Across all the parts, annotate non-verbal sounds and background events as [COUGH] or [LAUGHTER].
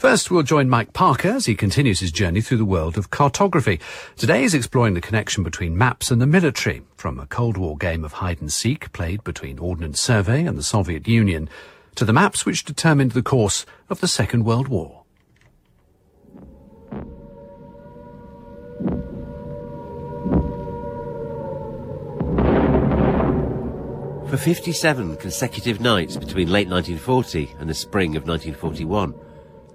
First, we'll join Mike Parker as he continues his journey through the world of cartography. Today he's exploring the connection between maps and the military, from a Cold War game of hide and seek played between Ordnance Survey and the Soviet Union, to the maps which determined the course of the Second World War. For 57 consecutive nights between late 1940 and the spring of 1941,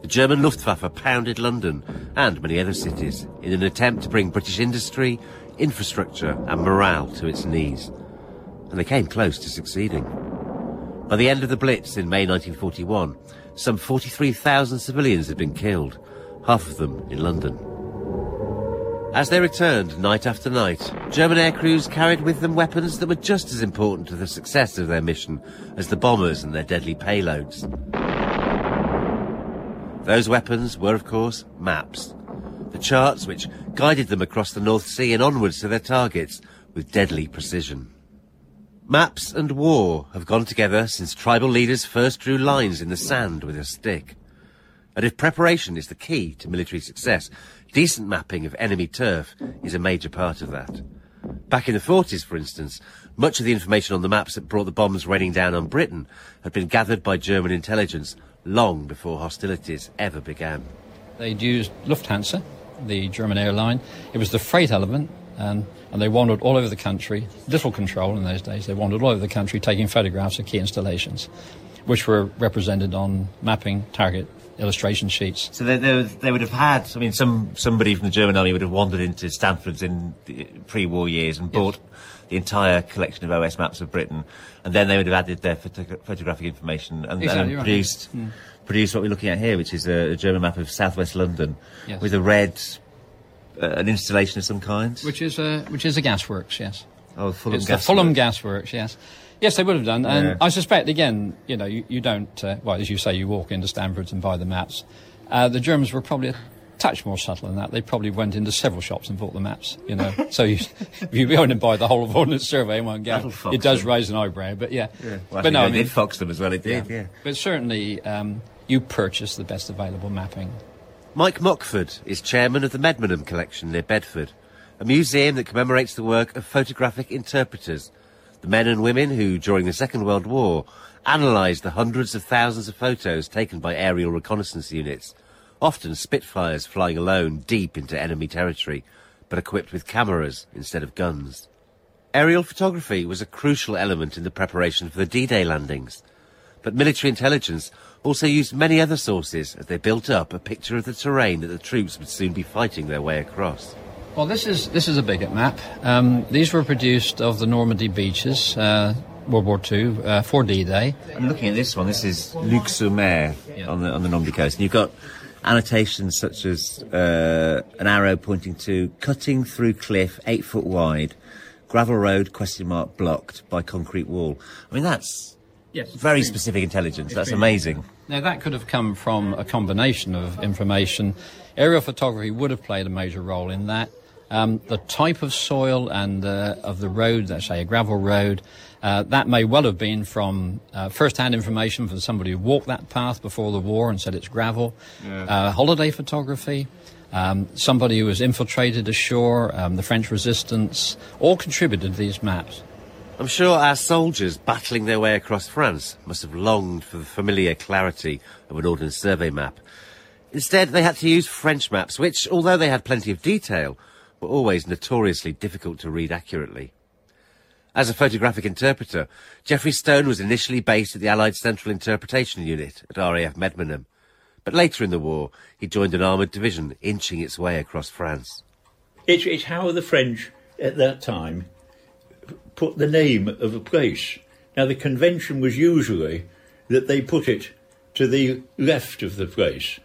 the German Luftwaffe pounded London and many other cities in an attempt to bring British industry, infrastructure and morale to its knees. And they came close to succeeding. By the end of the Blitz in May 1941, some 43,000 civilians had been killed, half of them in London. As they returned night after night, German aircrews carried with them weapons that were just as important to the success of their mission as the bombers and their deadly payloads. Those weapons were, of course, maps. The charts which guided them across the North Sea and onwards to their targets with deadly precision. Maps and war have gone together since tribal leaders first drew lines in the sand with a stick. And if preparation is the key to military success, Decent mapping of enemy turf is a major part of that. Back in the 40s, for instance, much of the information on the maps that brought the bombs raining down on Britain had been gathered by German intelligence long before hostilities ever began. They'd used Lufthansa, the German airline. It was the freight element, and, and they wandered all over the country. Little control in those days. They wandered all over the country taking photographs of key installations, which were represented on mapping target illustration sheets. So they, they, they, would have had, I mean, some somebody from the German army would have wandered into Stanford's in pre-war years and bought yes. The entire collection of OS maps of Britain, and then they would have added their photo- photographic information and, exactly and produced right. mm. produced what we're looking at here, which is a, a German map of southwest London yes. with a red uh, an installation of some kind, which is a which is a gasworks, yes. Oh, Fulham it's gas the Fulham Gasworks, yes. Yes, they would have done. And yeah. I suspect, again, you know, you, you don't, uh, well, as you say, you walk into Stanford's and buy the maps. Uh, the Germans were probably a touch more subtle than that. They probably went into several shops and bought the maps, you know. so you, [LAUGHS] if you go in and buy the whole of Ordnance Survey in one go, it does them. raise an eyebrow. But yeah. yeah. Well, but no, I mean, did fox them as well, it did, yeah. yeah. But certainly, um, you purchase the best available mapping. Mike Mockford is chairman of the Medmenham Collection near Bedford, a museum that commemorates the work of photographic interpreters – the men and women who, during the Second World War, analysed the hundreds of thousands of photos taken by aerial reconnaissance units, often Spitfires flying alone deep into enemy territory, but equipped with cameras instead of guns. Aerial photography was a crucial element in the preparation for the D-Day landings, but military intelligence also used many other sources as they built up a picture of the terrain that the troops would soon be fighting their way across. Well, this is this is a bigot map. Um, these were produced of the Normandy beaches, uh, World War II, uh, for D-Day. I'm looking at this one. This is Luc-sur-Mer yeah. on the on the Normandy coast, and you've got annotations such as uh, an arrow pointing to cutting through cliff eight foot wide, gravel road question mark blocked by concrete wall. I mean that's yes, very specific intelligence. That's amazing. Now that could have come from a combination of information. Aerial photography would have played a major role in that. Um, the type of soil and uh, of the road, let's say a gravel road, uh, that may well have been from uh, first-hand information from somebody who walked that path before the war and said it's gravel. Yeah. Uh, holiday photography, um, somebody who was infiltrated ashore, um, the French resistance, all contributed to these maps. I'm sure our soldiers battling their way across France must have longed for the familiar clarity of an ordnance survey map. Instead, they had to use French maps, which, although they had plenty of detail, were always notoriously difficult to read accurately. As a photographic interpreter, Geoffrey Stone was initially based at the Allied Central Interpretation Unit at RAF Medmenham, but later in the war he joined an armoured division inching its way across France. It's, it's how the French at that time put the name of a place. Now the convention was usually that they put it to the left of the place,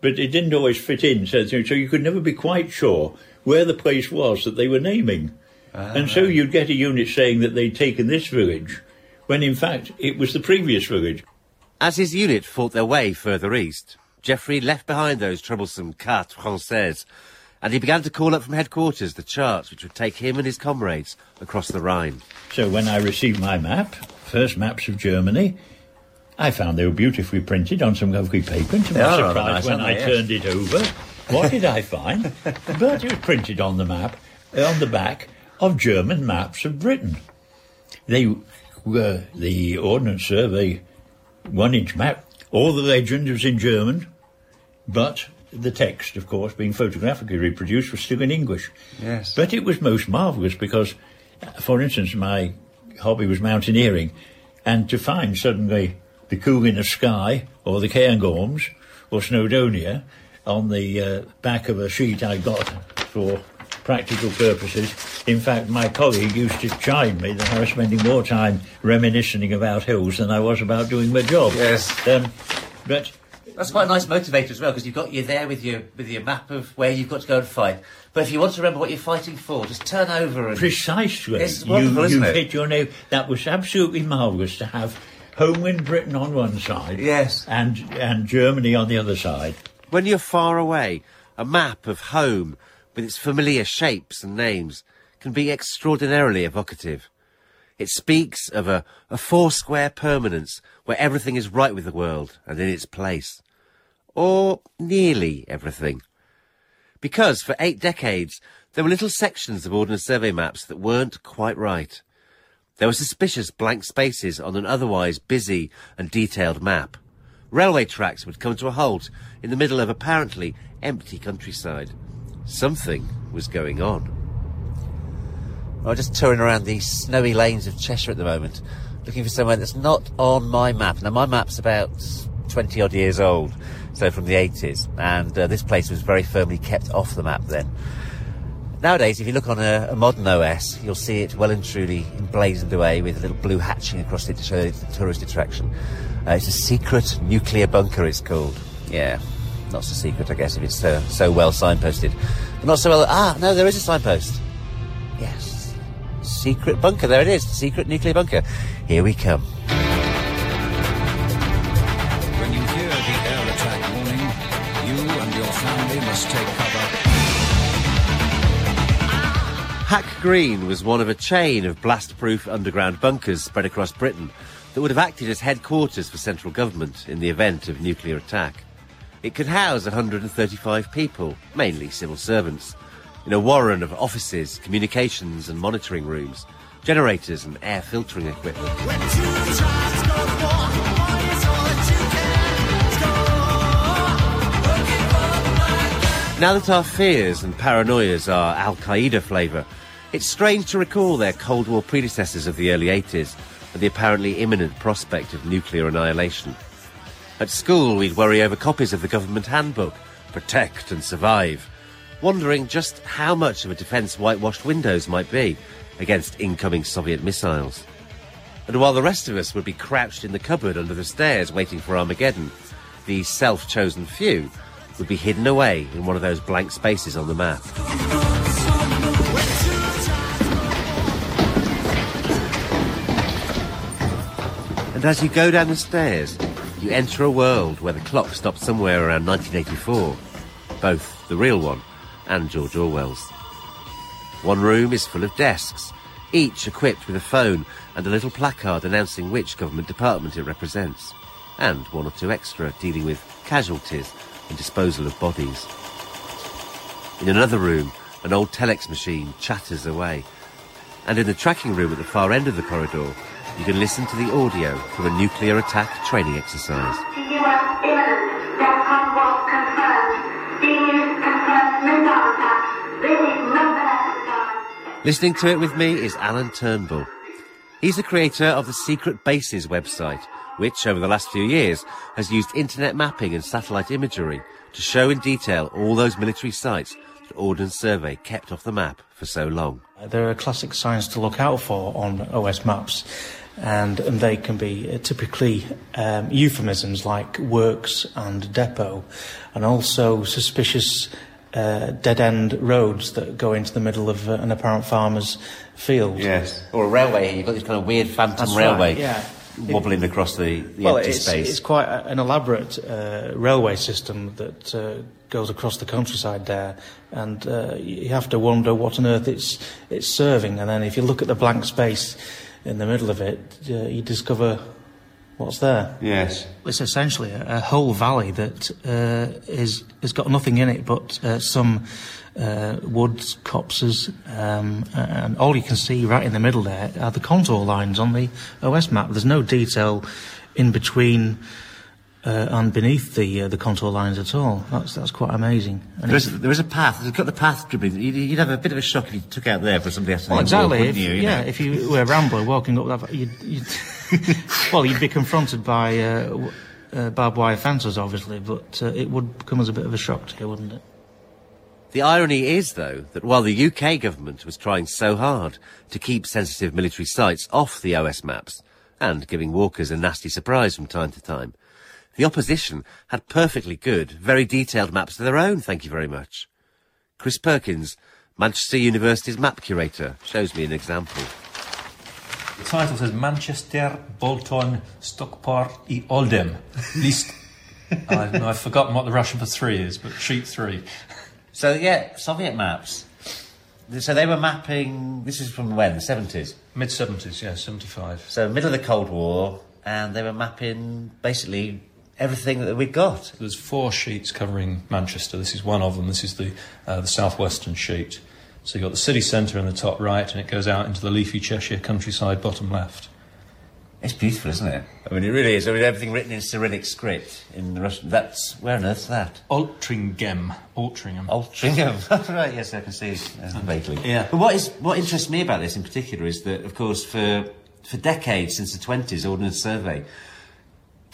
but it didn't always fit in, so, so you could never be quite sure where the place was that they were naming. Ah. And so you'd get a unit saying that they'd taken this village, when in fact it was the previous village. As his unit fought their way further east, Geoffrey left behind those troublesome cartes françaises, and he began to call up from headquarters the charts which would take him and his comrades across the Rhine. So when I received my map, first maps of Germany, I found they were beautifully printed on some lovely paper, and to They my surprise, nice, when I? Yes. turned it over, what did I find? [LAUGHS] but it was printed on the map, uh, on the back of German maps of Britain. They were the Ordnance Survey one-inch map. All the legend was in German, but the text, of course, being photographically reproduced, was still in English. Yes. But it was most marvellous because, for instance, my hobby was mountaineering, and to find suddenly the Cuillin of Skye or the Cairngorms or Snowdonia on the uh, back of a sheet I got for practical purposes. In fact, my colleague used to chide me that I was spending more time reminiscing about hills than I was about doing my job. Yes. Um, but That's quite a nice motivator as well, because you've got you're there with your with your map of where you've got to go and fight. But if you want to remember what you're fighting for, just turn over and Precisely. It's wonderful, you, isn't you it? hit your nail. That was absolutely marvellous to have Homeland Britain on one side, Yes. and and Germany on the other side. When you're far away, a map of home with its familiar shapes and names can be extraordinarily evocative. It speaks of a, a four-square permanence where everything is right with the world and in its place. Or nearly everything. Because for eight decades, there were little sections of Ordnance Survey maps that weren't quite right. There were suspicious blank spaces on an otherwise busy and detailed map. Railway tracks would come to a halt in the middle of apparently empty countryside. Something was going on. I'm just touring around the snowy lanes of Cheshire at the moment, looking for somewhere that's not on my map. Now, my map's about 20 odd years old, so from the 80s, and uh, this place was very firmly kept off the map then. Nowadays, if you look on a, a modern OS, you'll see it well and truly emblazoned away with a little blue hatching across it to show it's a tourist attraction. Uh, it's a secret nuclear bunker, it's called. Yeah, not so secret, I guess, if it's so, so well signposted. But not so well. Ah, no, there is a signpost. Yes. Secret bunker, there it is. Secret nuclear bunker. Here we come. When you hear the air attack warning, you and your family must take cover. Hack Green was one of a chain of blast-proof underground bunkers spread across Britain that would have acted as headquarters for central government in the event of nuclear attack. It could house 135 people, mainly civil servants, in a warren of offices, communications and monitoring rooms, generators and air filtering equipment. Now that our fears and paranoias are Al Qaeda flavour, it's strange to recall their Cold War predecessors of the early 80s and the apparently imminent prospect of nuclear annihilation. At school, we'd worry over copies of the government handbook, Protect and Survive, wondering just how much of a defence whitewashed windows might be against incoming Soviet missiles. And while the rest of us would be crouched in the cupboard under the stairs waiting for Armageddon, the self chosen few would be hidden away in one of those blank spaces on the map. And as you go down the stairs, you enter a world where the clock stopped somewhere around 1984, both the real one and George Orwell's. One room is full of desks, each equipped with a phone and a little placard announcing which government department it represents, and one or two extra dealing with casualties and disposal of bodies. In another room, an old telex machine chatters away, and in the tracking room at the far end of the corridor, you can listen to the audio from a nuclear attack training exercise. Listening to it with me is Alan Turnbull. He's the creator of the Secret Bases website, which over the last few years has used internet mapping and satellite imagery to show in detail all those military sites that Ordnance Survey kept off the map for so long. There are classic signs to look out for on OS maps, and, and they can be uh, typically um, euphemisms like works and depot, and also suspicious uh, dead end roads that go into the middle of uh, an apparent farmer's field. Yes. Or a railway, you've got this kind of weird phantom That's railway right, yeah. wobbling across the, the well, empty it's, space. it's quite a, an elaborate uh, railway system that uh, goes across the countryside there, and uh, you have to wonder what on earth it's it's serving. And then if you look at the blank space in the middle of it, uh, you discover what's there. Yes. It's essentially a, a whole valley that uh, is has got nothing in it but uh, some uh, woods, copses, um, and all you can see right in the middle there are the contour lines on the OS map. There's no detail in between. Uh, and beneath the uh, the contour lines at all. That's that's quite amazing. And There is, there is a path. You've got the path dribbling. You'd, you'd have a bit of a shock if you took out there for somebody else to Well, exactly. walk, If, you, you yeah, know? if you were a rambler walking up that, you'd, you'd [LAUGHS] well, you'd be confronted by uh, uh, barbed wire fences, obviously, but uh, it would come as a bit of a shock to you, wouldn't it? The irony is, though, that while the UK government was trying so hard to keep sensitive military sites off the OS maps and giving walkers a nasty surprise from time to time, the opposition had perfectly good, very detailed maps of their own, thank you very much. Chris Perkins, Manchester University's map curator, shows me an example. The title says Manchester, Bolton, Stockport e Oldham. List. [LAUGHS] I've, I've forgotten what the Russian for three is, but sheet three. So, yeah, Soviet maps. So they were mapping, this is from when, the 70s? Mid 70s, yeah, 75. So middle of the Cold War, and they were mapping basically everything that we'd got. There's four sheets covering Manchester. This is one of them. This is the, uh, the southwestern sheet. So you've got the city centre in the top right, and it goes out into the leafy Cheshire countryside bottom left. It's beautiful, isn't it? I mean, it really is. I mean, everything written in Cyrillic script in the Russian. That's where on earth's that? Altrincham. Altringham. Altrincham. [LAUGHS] right. Yes, I can see uh, vaguely. Yeah. But what is what interests me about this in particular is that, of course, for for decades since the twenties, Ordnance Survey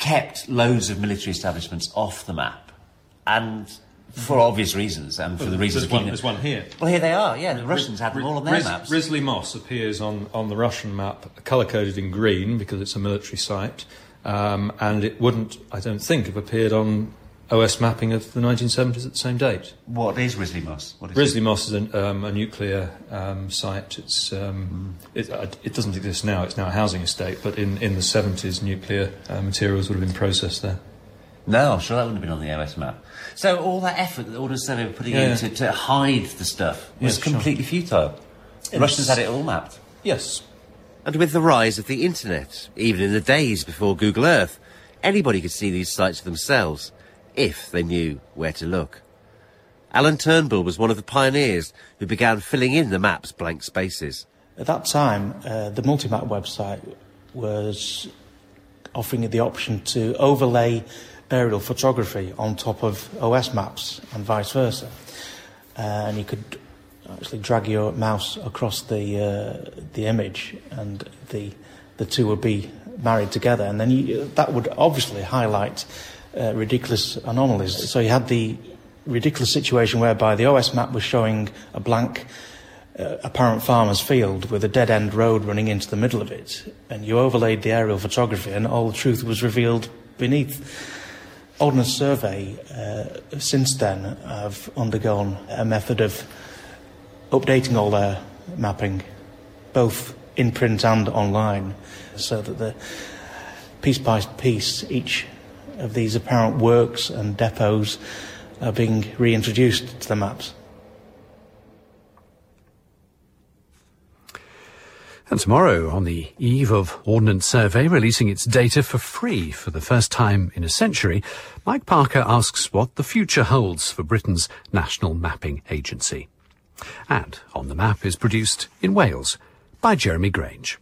kept loads of military establishments off the map, and for obvious reasons, and for the reasons there's, of one, there's one here. Well, here they are. Yeah, the Russians had them all on their Ris- maps. Risley Moss appears on, on the Russian map, colour coded in green because it's a military site, um, and it wouldn't, I don't think, have appeared on OS mapping of the 1970s at the same date. What is Risley Moss? What is Risley Moss is an, um, a nuclear um, site. It's, um, it, uh, it doesn't exist now, it's now a housing estate, but in, in the 70s, nuclear uh, materials would have been processed there. No, I'm sure that wouldn't have been on the OS map. So all that effort that Ordnance Survey were putting Yeah. in to, to hide the stuff was Yeah, sure. completely futile. The Russians had it all mapped. Yes, And with the rise of the internet, even in the days before Google Earth, anybody could see these sites for themselves, if they knew where to look. Alan Turnbull was one of the pioneers who began filling in the map's blank spaces. At that time, uh, the Multimap website was offering the option to overlay aerial photography on top of OS maps and vice versa. Uh, and you could actually drag your mouse across the uh, the image, and the the two would be married together, and then you, that would obviously highlight uh, ridiculous anomalies. So you had the ridiculous situation whereby the OS map was showing a blank uh, apparent farmer's field with a dead end road running into the middle of it, and you overlaid the aerial photography, and all the truth was revealed beneath. Ordnance Survey, uh, since then, have undergone a method of updating all their mapping, both in print and online, so that the piece by piece, each of these apparent works and depots are being reintroduced to the maps. And tomorrow, on the eve of Ordnance Survey releasing its data for free for the first time in a century, Mike Parker asks what the future holds for Britain's National Mapping Agency. And On the Map is produced in Wales by Jeremy Grange.